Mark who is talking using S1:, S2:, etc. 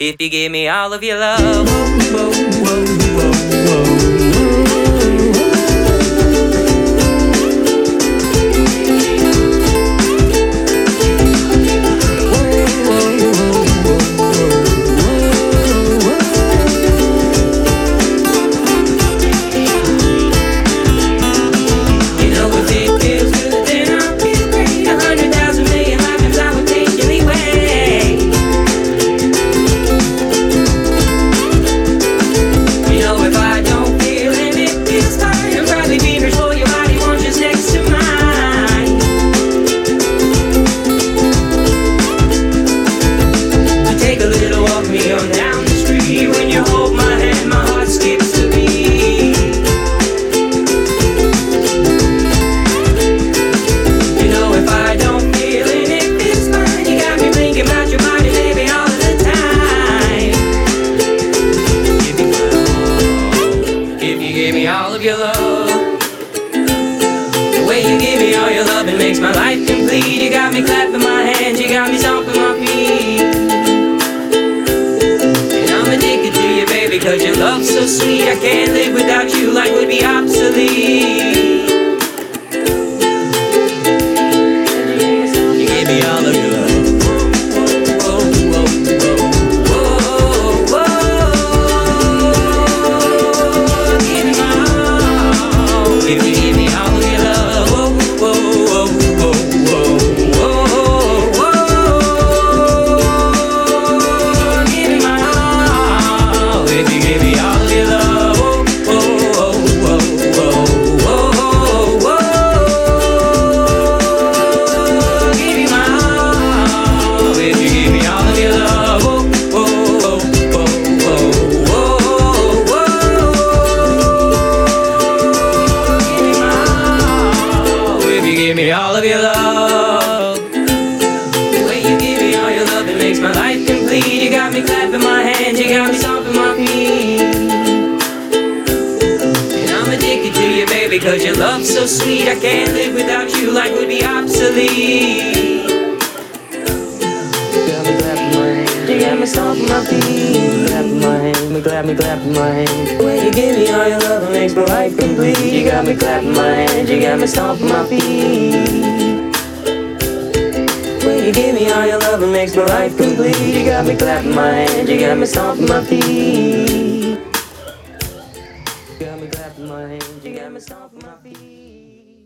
S1: If you give me all of your love. Whoa, whoa, You If you give me all of your love. The way you give me all your love, it makes my life complete. You got me clapping my hands, you got me stomping my feet. And I'm addicted to you, baby, cause your love's so sweet. I can't live without you, life would be obsolete. Your love. The way you give me all your love, it makes my life complete. You got me clapping my hands, you got me stomping my feet. And I'm addicted to you, baby, cause your love's so sweet. I can't live without you, life would be obsolete. You got me clapping my hands, you got me stomping my feet. Clap me clapping my hands. Way you give me all your love, it makes my life complete. You got me clapping my hands, you got me stomping my feet. When you give me all your love, it makes my life complete. You got me clapping my hands, you got me stomping my feet. You got me clapping my hands, you got me stomping my feet.